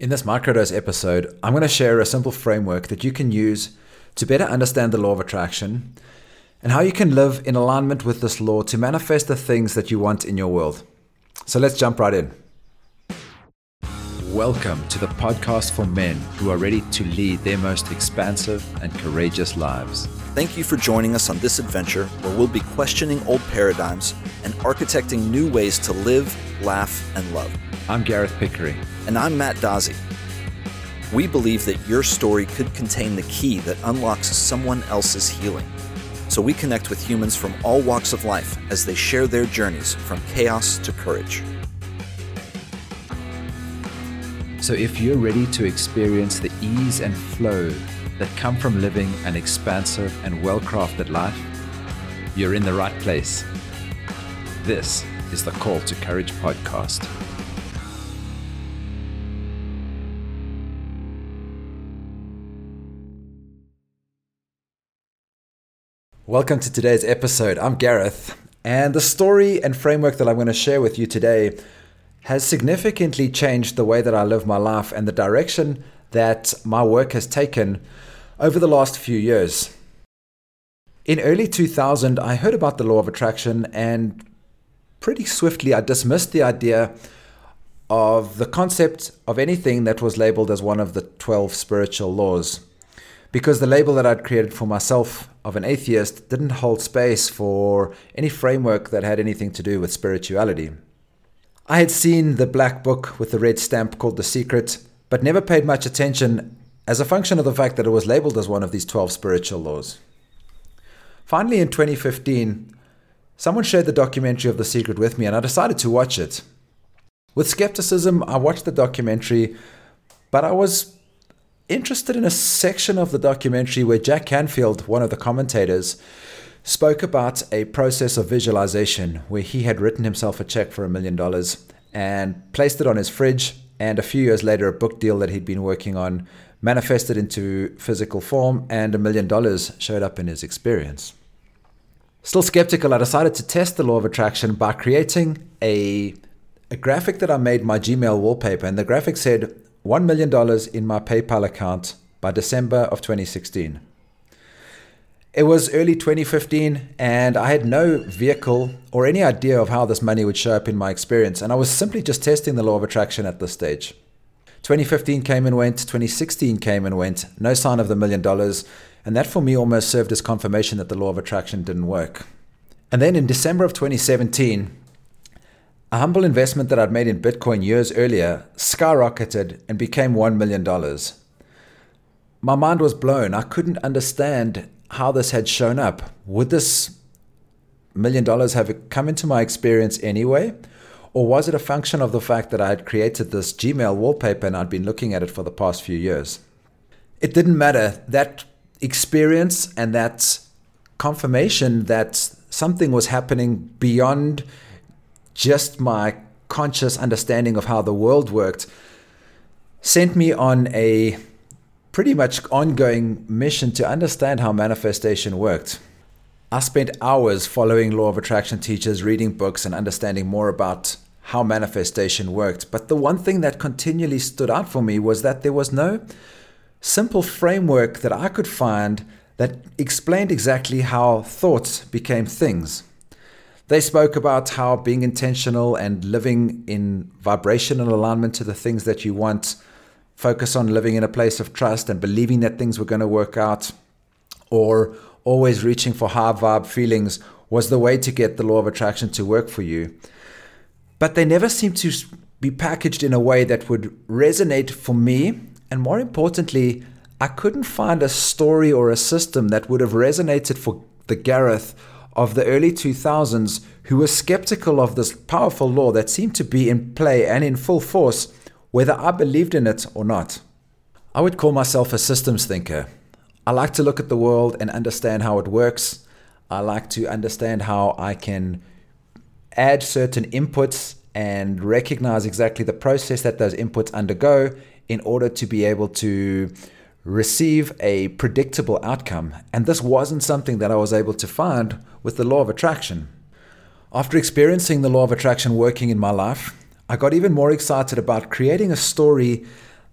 In this microdose episode, I'm going to share a simple framework that you can use to better understand the law of attraction and how you can live in alignment with this law to manifest the things that you want in your world. So let's jump right in. Welcome to the podcast for men who are ready to lead their most expansive and courageous lives. Thank you for joining us on this adventure where we'll be questioning old paradigms and architecting new ways to live, laugh, and love. I'm Gareth Pickery. And I'm Matt Dazzi. We believe that your story could contain the key that unlocks someone else's healing. So we connect with humans from all walks of life as they share their journeys from chaos to courage. So if you're ready to experience the ease and flow that come from living an expansive and well crafted life, you're in the right place. This is the Call to Courage podcast. Welcome to today's episode. I'm Gareth, and the story and framework that I'm going to share with you today has significantly changed the way that I live my life and the direction that my work has taken over the last few years. In early 2000, I heard about the law of attraction and pretty swiftly I dismissed the idea of the concept of anything that was labeled as one of the 12 spiritual laws because the label that I'd created for myself of an atheist didn't hold space for any framework that had anything to do with spirituality. I had seen the black book with the red stamp called The Secret, but never paid much attention as a function of the fact that it was labeled as one of these 12 spiritual laws. Finally, in 2015, someone shared the documentary of The Secret with me, and I decided to watch it. With skepticism, I watched the documentary, but I was interested in a section of the documentary where Jack Canfield, one of the commentators, spoke about a process of visualization where he had written himself a check for a million dollars and placed it on his fridge. And a few years later, a book deal that he'd been working on manifested into physical form, and a million dollars showed up in his experience. Still skeptical, I decided to test the law of attraction by creating a, a graphic that I made my Gmail wallpaper. And the graphic said, $1 million in my PayPal account by December of 2016. It was early 2015, and I had no vehicle or any idea of how this money would show up in my experience, and I was simply just testing the law of attraction at this stage. 2015 came and went, 2016 came and went, no sign of the million dollars, and that for me almost served as confirmation that the law of attraction didn't work. And then in December of 2017, a humble investment that I'd made in Bitcoin years earlier skyrocketed and became $1 million. My mind was blown. I couldn't understand how this had shown up. Would this million dollars have come into my experience anyway? Or was it a function of the fact that I had created this Gmail wallpaper and I'd been looking at it for the past few years? It didn't matter. That experience and that confirmation that something was happening beyond just my conscious understanding of how the world worked sent me on a pretty much ongoing mission to understand how manifestation worked. I spent hours following law of attraction teachers, reading books, and understanding more about how manifestation worked. But the one thing that continually stood out for me was that there was no simple framework that I could find that explained exactly how thoughts became things. They spoke about how being intentional and living in vibrational alignment to the things that you want, focus on living in a place of trust and believing that things were going to work out, or always reaching for high vibe feelings was the way to get the law of attraction to work for you. But they never seemed to be packaged in a way that would resonate for me. And more importantly, I couldn't find a story or a system that would have resonated for the Gareth of the early 2000s who were skeptical of this powerful law that seemed to be in play and in full force, whether I believed in it or not. I would call myself a systems thinker. I like to look at the world and understand how it works. I like to understand how I can add certain inputs and recognize exactly the process that those inputs undergo in order to be able to receive a predictable outcome. And this wasn't something that I was able to find with the law of attraction. After experiencing the law of attraction working in my life, I got even more excited about creating a story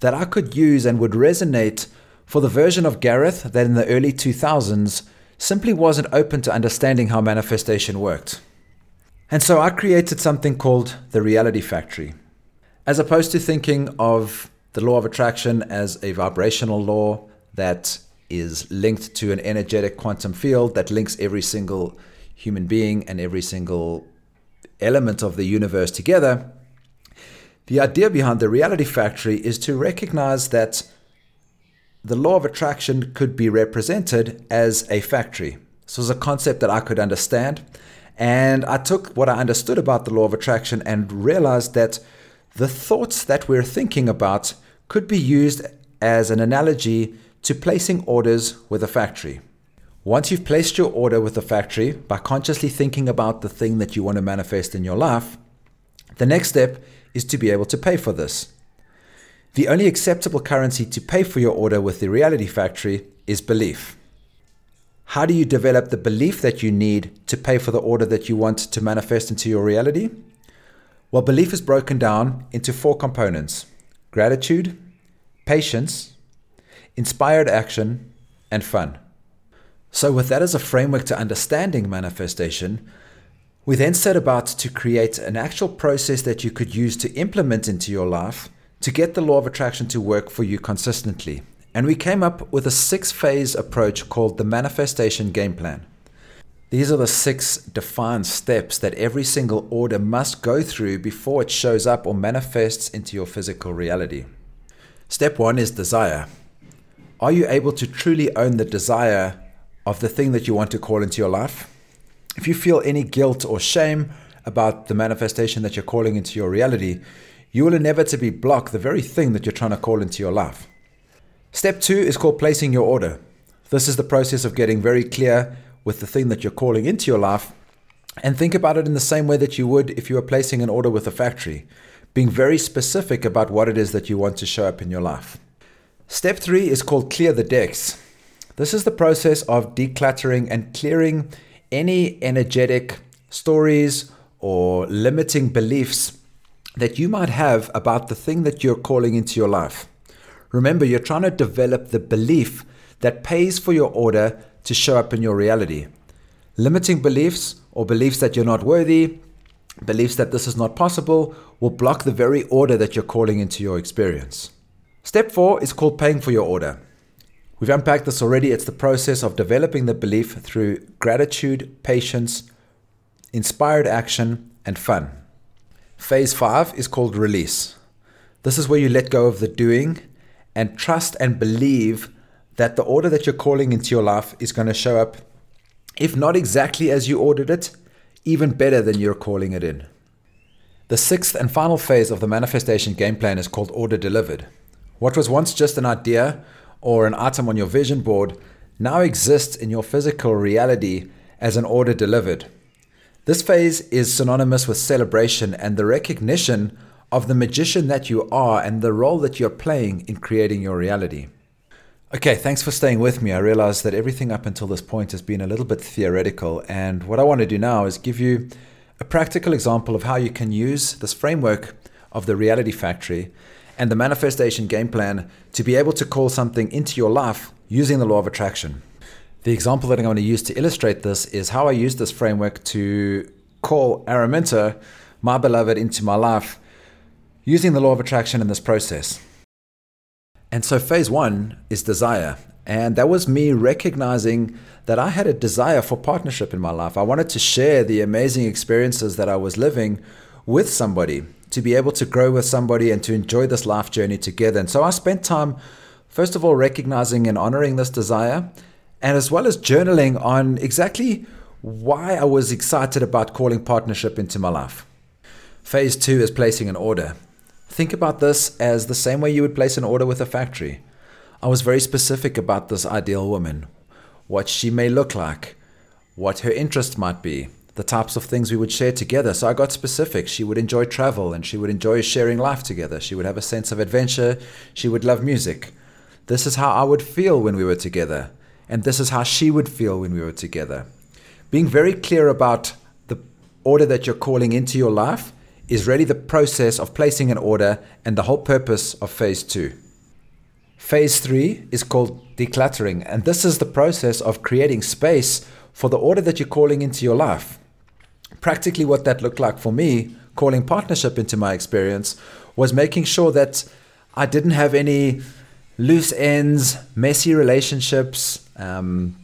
that I could use and would resonate for the version of Gareth that in the early 2000s simply wasn't open to understanding how manifestation worked. And so I created something called the Reality Factory. As opposed to thinking of the law of attraction as a vibrational law that is linked to an energetic quantum field that links every single human being and every single element of the universe together, the idea behind the reality factory is to recognize that the law of attraction could be represented as a factory. This was a concept that I could understand. And I took what I understood about the law of attraction and realized that the thoughts that we're thinking about could be used as an analogy to placing orders with a factory. Once you've placed your order with the factory by consciously thinking about the thing that you want to manifest in your life, the next step is to be able to pay for this. The only acceptable currency to pay for your order with the reality factory is belief. How do you develop the belief that you need to pay for the order that you want to manifest into your reality? Well, belief is broken down into four components gratitude, patience, inspired action, and fun. So, with that as a framework to understanding manifestation, we then set about to create an actual process that you could use to implement into your life to get the law of attraction to work for you consistently. And we came up with a six phase approach called the manifestation game plan. These are the six defined steps that every single order must go through before it shows up or manifests into your physical reality. Step one is desire. Are you able to truly own the desire of the thing that you want to call into your life? If you feel any guilt or shame about the manifestation that you're calling into your reality, you will inevitably block the very thing that you're trying to call into your life. Step two is called placing your order. This is the process of getting very clear with the thing that you're calling into your life and think about it in the same way that you would if you were placing an order with a factory, being very specific about what it is that you want to show up in your life. Step three is called clear the decks. This is the process of decluttering and clearing any energetic stories or limiting beliefs that you might have about the thing that you're calling into your life. Remember, you're trying to develop the belief that pays for your order to show up in your reality. Limiting beliefs or beliefs that you're not worthy, beliefs that this is not possible, will block the very order that you're calling into your experience. Step four is called paying for your order. We've unpacked this already. It's the process of developing the belief through gratitude, patience, inspired action, and fun. Phase five is called release. This is where you let go of the doing and trust and believe that the order that you're calling into your life is going to show up, if not exactly as you ordered it, even better than you're calling it in. The sixth and final phase of the manifestation game plan is called order delivered. What was once just an idea or an item on your vision board now exists in your physical reality as an order delivered. This phase is synonymous with celebration and the recognition of the magician that you are and the role that you're playing in creating your reality. Okay, thanks for staying with me. I realize that everything up until this point has been a little bit theoretical, and what I want to do now is give you a practical example of how you can use this framework of the reality factory and the manifestation game plan to be able to call something into your life using the law of attraction. The example that I'm going to use to illustrate this is how I use this framework to call Araminta, my beloved, into my life using the law of attraction in this process. And so, phase one is desire. And that was me recognizing that I had a desire for partnership in my life. I wanted to share the amazing experiences that I was living with somebody to be able to grow with somebody and to enjoy this life journey together. And so I spent time, first of all, recognizing and honoring this desire, and as well as journaling on exactly why I was excited about calling partnership into my life. Phase two is placing an order. Think about this as the same way you would place an order with a factory. I was very specific about this ideal woman, what she may look like, what her interests might be, the types of things we would share together. So I got specific. She would enjoy travel and she would enjoy sharing life together. She would have a sense of adventure. She would love music. This is how I would feel when we were together. And this is how she would feel when we were together. Being very clear about the order that you're calling into your life is really the process of placing an order and the whole purpose of phase two. Phase three is called decluttering, and this is the process of creating space for the order that you're calling into your life. Practically, what that looked like for me, calling partnership into my experience, was making sure that I didn't have any loose ends, messy relationships, um,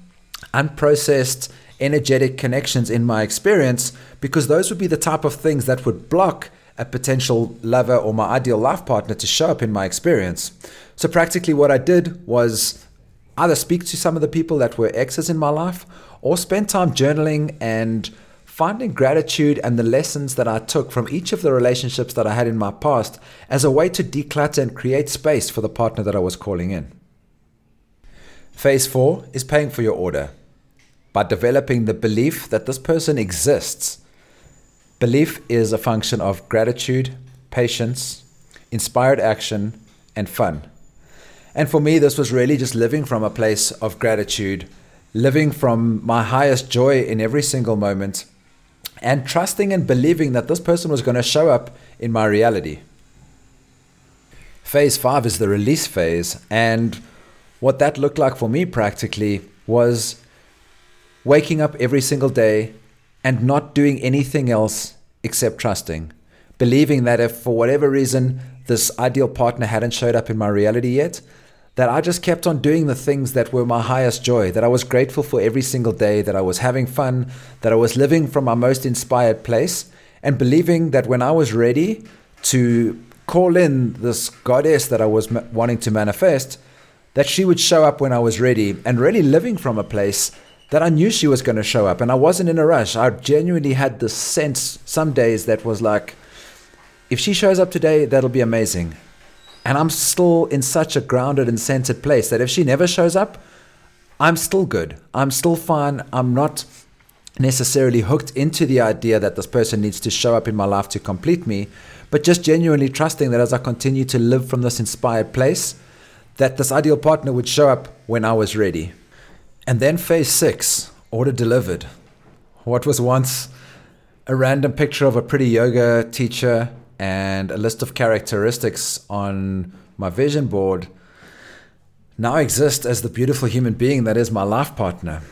unprocessed energetic connections in my experience, because those would be the type of things that would block a potential lover or my ideal life partner to show up in my experience. So, practically, what I did was either speak to some of the people that were exes in my life or spend time journaling and finding gratitude and the lessons that I took from each of the relationships that I had in my past as a way to declutter and create space for the partner that I was calling in. Phase four is paying for your order by developing the belief that this person exists. Belief is a function of gratitude, patience, inspired action, and fun. And for me, this was really just living from a place of gratitude, living from my highest joy in every single moment, and trusting and believing that this person was going to show up in my reality. Phase five is the release phase. And what that looked like for me practically was waking up every single day and not doing anything else except trusting. Believing that if for whatever reason this ideal partner hadn't showed up in my reality yet, that I just kept on doing the things that were my highest joy, that I was grateful for every single day, that I was having fun, that I was living from my most inspired place, and believing that when I was ready to call in this goddess that I was wanting to manifest, that she would show up when I was ready, and really living from a place that I knew she was going to show up, and I wasn't in a rush. I genuinely had this sense some days that was like, if she shows up today, that'll be amazing. And I'm still in such a grounded and centered place that if she never shows up, I'm still good. I'm still fine. I'm not necessarily hooked into the idea that this person needs to show up in my life to complete me, but just genuinely trusting that as I continue to live from this inspired place, that this ideal partner would show up when I was ready. And then phase six, order delivered. What was once a random picture of a pretty yoga teacher and a list of characteristics on my vision board now exist as the beautiful human being that is my life partner.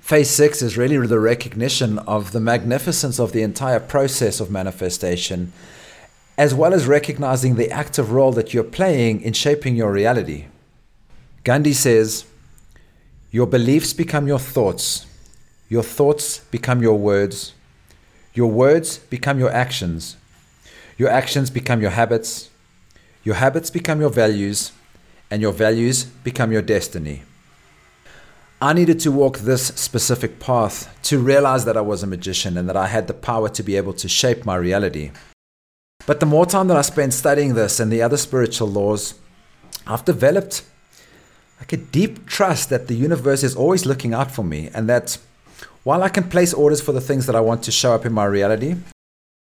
Phase six is really the recognition of the magnificence of the entire process of manifestation, as well as recognizing the active role that you're playing in shaping your reality. Gandhi says, Your beliefs become your thoughts, your thoughts become your words, your words become your actions, your actions become your habits, your habits become your values, and your values become your destiny. I needed to walk this specific path to realize that I was a magician and that I had the power to be able to shape my reality. But the more time that I spent studying this and the other spiritual laws, I've developed like a deep trust that the universe is always looking out for me and that while I can place orders for the things that I want to show up in my reality,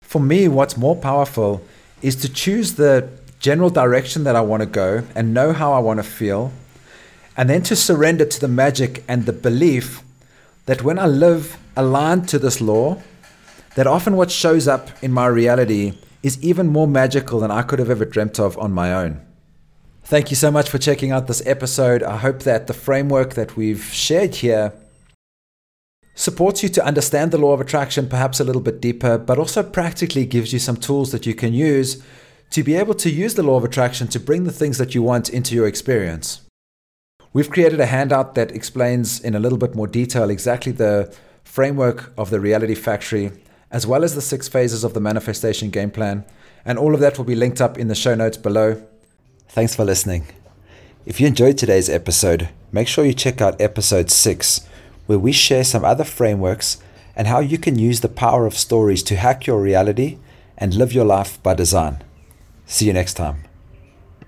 for me, what's more powerful is to choose the general direction that I want to go and know how I want to feel, and then to surrender to the magic and the belief that when I live aligned to this law, that often what shows up in my reality is even more magical than I could have ever dreamt of on my own. Thank you so much for checking out this episode. I hope that the framework that we've shared here supports you to understand the law of attraction perhaps a little bit deeper, but also practically gives you some tools that you can use to be able to use the law of attraction to bring the things that you want into your experience. We've created a handout that explains in a little bit more detail exactly the framework of the reality factory, as well as the six phases of the manifestation game plan, and all of that will be linked up in the show notes below. Thanks for listening. If you enjoyed today's episode, make sure you check out episode six where we share some other frameworks and how you can use the power of stories to hack your reality and live your life by design. See you next time.